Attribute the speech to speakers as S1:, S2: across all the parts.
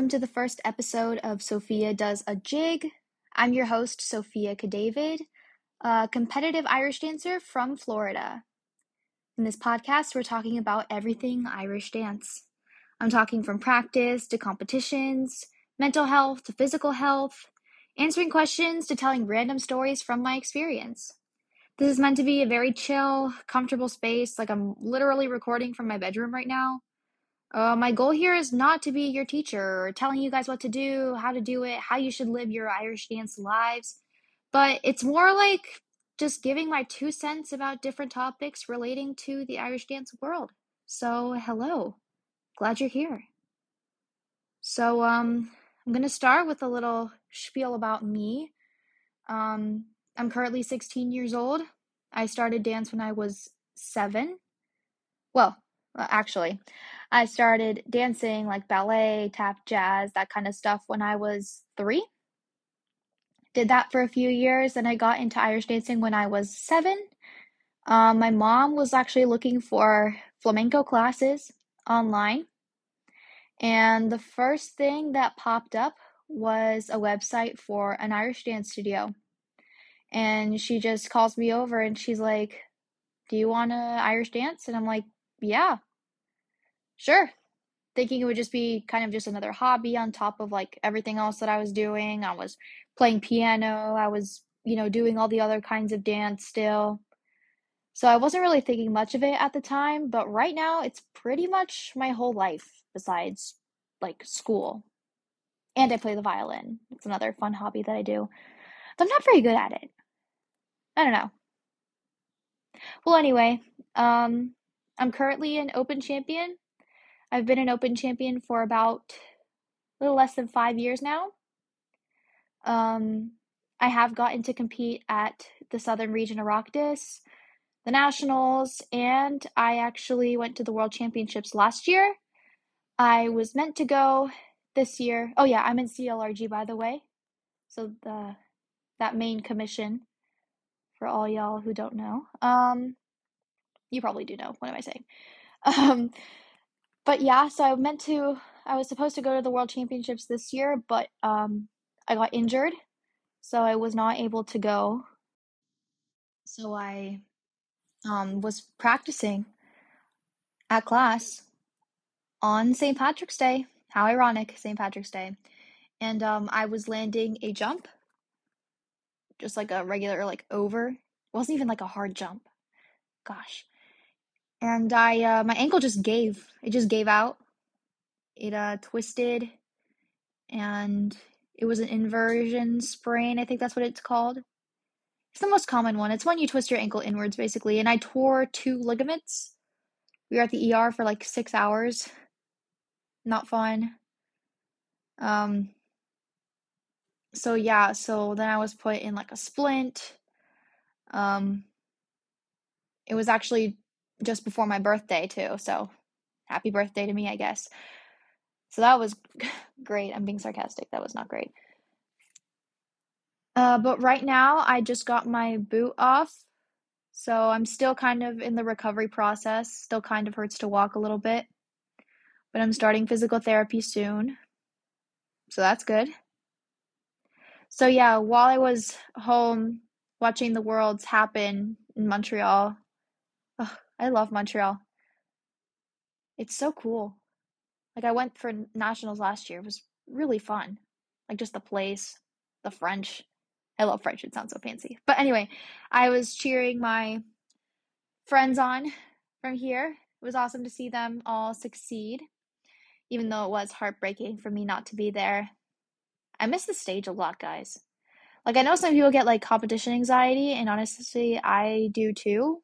S1: Welcome to the first episode of Sophia Does a Jig. I'm your host, Sophia Kadavid, a competitive Irish dancer from Florida. In this podcast, we're talking about everything Irish dance. I'm talking from practice to competitions, mental health to physical health, answering questions to telling random stories from my experience. This is meant to be a very chill, comfortable space, like I'm literally recording from my bedroom right now. Uh, my goal here is not to be your teacher or telling you guys what to do, how to do it, how you should live your Irish dance lives, but it's more like just giving my two cents about different topics relating to the Irish dance world. So, hello. Glad you're here. So, um, I'm going to start with a little spiel about me. Um, I'm currently 16 years old. I started dance when I was seven. Well, actually, I started dancing like ballet, tap, jazz, that kind of stuff when I was three. Did that for a few years, and I got into Irish dancing when I was seven. Um, my mom was actually looking for flamenco classes online. And the first thing that popped up was a website for an Irish dance studio. And she just calls me over and she's like, Do you want to Irish dance? And I'm like, Yeah, sure. Thinking it would just be kind of just another hobby on top of like everything else that I was doing. I was playing piano, I was, you know, doing all the other kinds of dance still. So I wasn't really thinking much of it at the time, but right now it's pretty much my whole life besides like school. And I play the violin. It's another fun hobby that I do. But I'm not very good at it. I don't know. Well, anyway, um, I'm currently an open champion. I've been an open champion for about a little less than five years now. Um, I have gotten to compete at the Southern Region Oireachtas, the Nationals, and I actually went to the World Championships last year. I was meant to go this year. Oh yeah, I'm in CLRG by the way. So the that main commission for all y'all who don't know. Um you probably do know. What am I saying? Um but yeah, so I meant to I was supposed to go to the World Championships this year, but um I got injured. So I was not able to go. So I um was practicing at class on St. Patrick's Day. How ironic, St. Patrick's Day. And um, I was landing a jump, just like a regular, like over. It wasn't even like a hard jump. Gosh. And I, uh, my ankle just gave. It just gave out. It uh, twisted, and it was an inversion sprain. I think that's what it's called. It's the most common one. It's when you twist your ankle inwards, basically. And I tore two ligaments. We were at the ER for like six hours not fun. Um, so yeah, so then I was put in like a splint. Um, it was actually just before my birthday too, so happy birthday to me, I guess. So that was great. I'm being sarcastic. That was not great. Uh, but right now, I just got my boot off. So I'm still kind of in the recovery process. Still kind of hurts to walk a little bit but I'm starting physical therapy soon. So that's good. So, yeah, while I was home watching the Worlds happen in Montreal, I love Montreal. It's so cool. Like, I went for nationals last year, it was really fun. Like, just the place, the French. I love French, it sounds so fancy. But anyway, I was cheering my friends on from here. It was awesome to see them all succeed even though it was heartbreaking for me not to be there. I miss the stage a lot, guys. Like, I know some people get like competition anxiety, and honestly, I do too.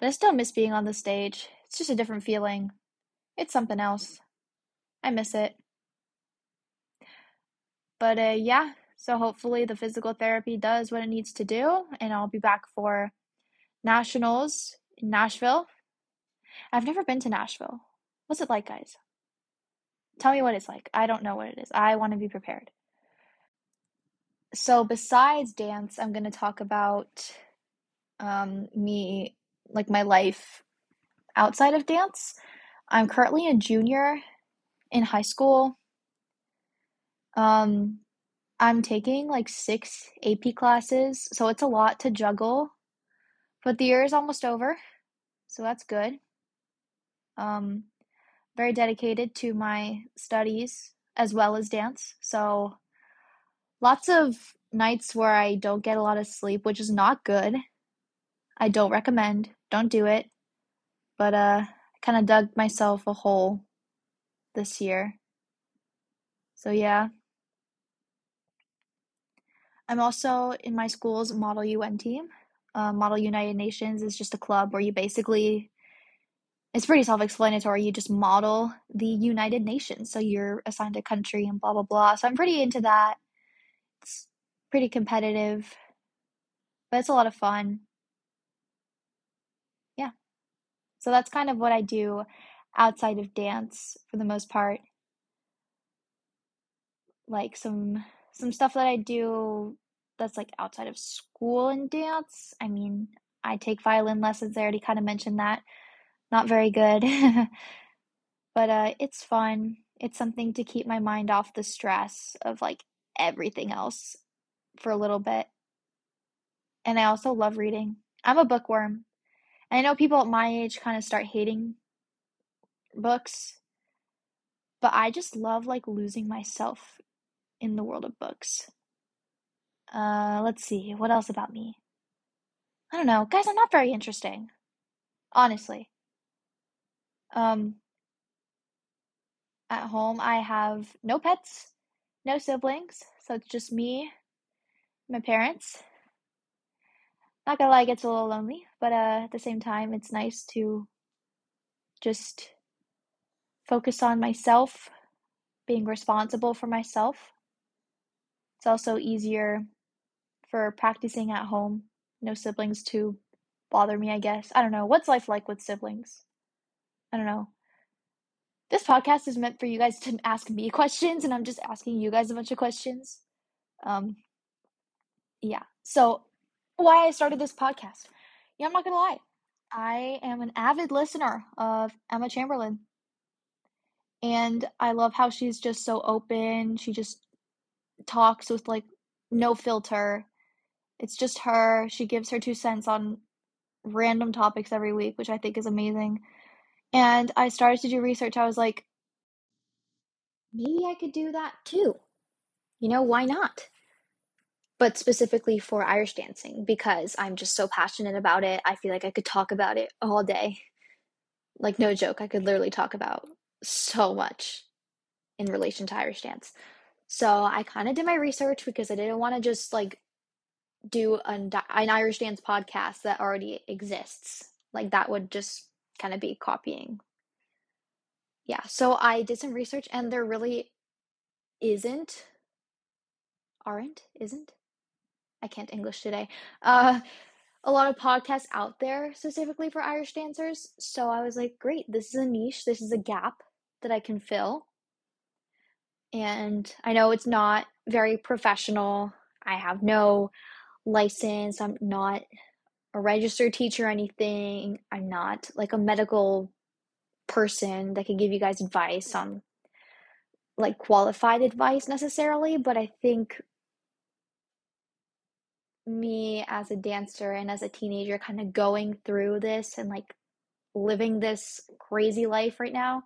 S1: But I still miss being on the stage. It's just a different feeling. It's something else. I miss it. But uh, yeah, so hopefully the physical therapy does what it needs to do, and I'll be back for nationals in Nashville. I've never been to Nashville. What's it like, guys? Tell me what it's like. I don't know what it is. I want to be prepared. So, besides dance, I'm going to talk about um, me, like my life outside of dance. I'm currently a junior in high school. Um, I'm taking like six AP classes, so it's a lot to juggle. But the year is almost over, so that's good. Um, very dedicated to my studies as well as dance. So lots of nights where I don't get a lot of sleep, which is not good. I don't recommend. Don't do it. But uh I kind of dug myself a hole this year. So yeah. I'm also in my school's Model UN team. Uh, Model United Nations is just a club where you basically it's pretty self-explanatory. You just model the United Nations. So you're assigned a country and blah blah blah. So I'm pretty into that. It's pretty competitive, but it's a lot of fun. Yeah. So that's kind of what I do outside of dance for the most part. Like some some stuff that I do that's like outside of school and dance. I mean, I take violin lessons. I already kind of mentioned that. Not very good. but uh it's fun. It's something to keep my mind off the stress of like everything else for a little bit. And I also love reading. I'm a bookworm. I know people at my age kind of start hating books, but I just love like losing myself in the world of books. Uh, let's see, what else about me? I don't know. Guys, I'm not very interesting. Honestly. Um, at home, I have no pets, no siblings, so it's just me, my parents. Not gonna lie, it gets a little lonely, but uh, at the same time, it's nice to just focus on myself, being responsible for myself. It's also easier for practicing at home. No siblings to bother me, I guess. I don't know. What's life like with siblings? I don't know. This podcast is meant for you guys to ask me questions, and I'm just asking you guys a bunch of questions. Um, yeah. So, why I started this podcast? Yeah, I'm not gonna lie. I am an avid listener of Emma Chamberlain. And I love how she's just so open. She just talks with like no filter. It's just her. She gives her two cents on random topics every week, which I think is amazing. And I started to do research. I was like, maybe I could do that too. You know, why not? But specifically for Irish dancing because I'm just so passionate about it. I feel like I could talk about it all day. Like, no joke, I could literally talk about so much in relation to Irish dance. So I kind of did my research because I didn't want to just like do an, an Irish dance podcast that already exists. Like that would just kind of be copying. Yeah, so I did some research and there really isn't aren't isn't I can't English today. Uh a lot of podcasts out there specifically for Irish dancers. So I was like, great, this is a niche, this is a gap that I can fill. And I know it's not very professional. I have no license. I'm not a registered teacher or anything. I'm not like a medical person that can give you guys advice on like qualified advice necessarily, but I think me as a dancer and as a teenager kind of going through this and like living this crazy life right now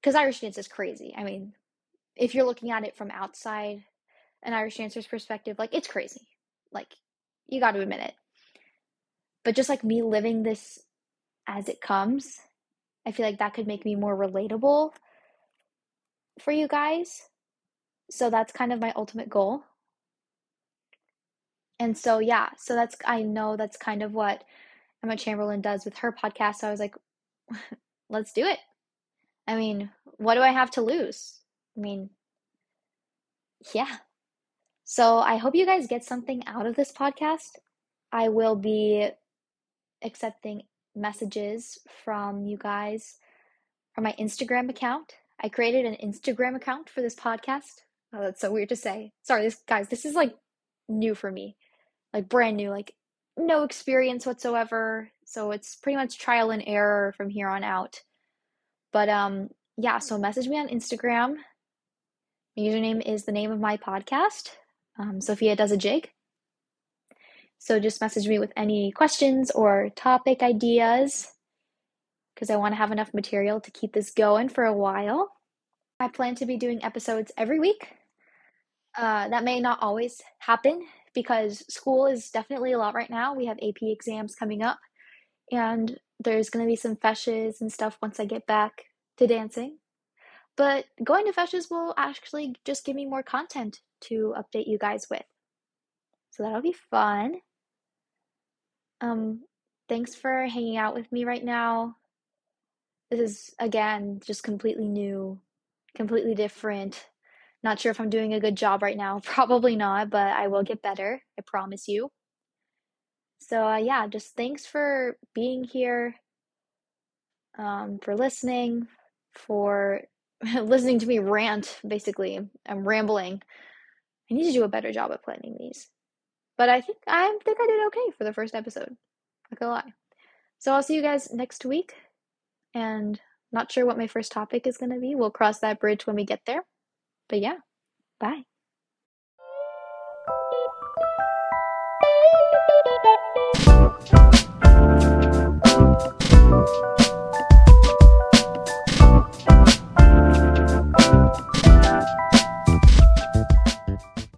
S1: because Irish dance is crazy. I mean, if you're looking at it from outside an Irish dancer's perspective, like it's crazy. Like you got to admit it. But just like me living this as it comes, I feel like that could make me more relatable for you guys. So that's kind of my ultimate goal. And so yeah, so that's I know that's kind of what Emma Chamberlain does with her podcast. So I was like, let's do it. I mean, what do I have to lose? I mean, yeah. So I hope you guys get something out of this podcast. I will be accepting messages from you guys from my Instagram account. I created an Instagram account for this podcast. Oh, that's so weird to say. Sorry, this guys, this is like new for me. Like brand new, like no experience whatsoever. So it's pretty much trial and error from here on out. But um yeah, so message me on Instagram. My username is the name of my podcast. Um, Sophia does a jig. So just message me with any questions or topic ideas because I want to have enough material to keep this going for a while. I plan to be doing episodes every week. Uh, that may not always happen because school is definitely a lot right now. We have AP exams coming up, and there's going to be some feises and stuff once I get back to dancing. But going to feises will actually just give me more content to update you guys with. So that'll be fun. Um, thanks for hanging out with me right now. This is, again, just completely new, completely different. Not sure if I'm doing a good job right now. Probably not, but I will get better. I promise you. So, uh, yeah, just thanks for being here, um, for listening, for listening to me rant, basically. I'm rambling. I need to do a better job at planning these. But I think I think I did okay for the first episode. Not gonna lie. So I'll see you guys next week. And not sure what my first topic is gonna be. We'll cross that bridge when we get there. But yeah, bye.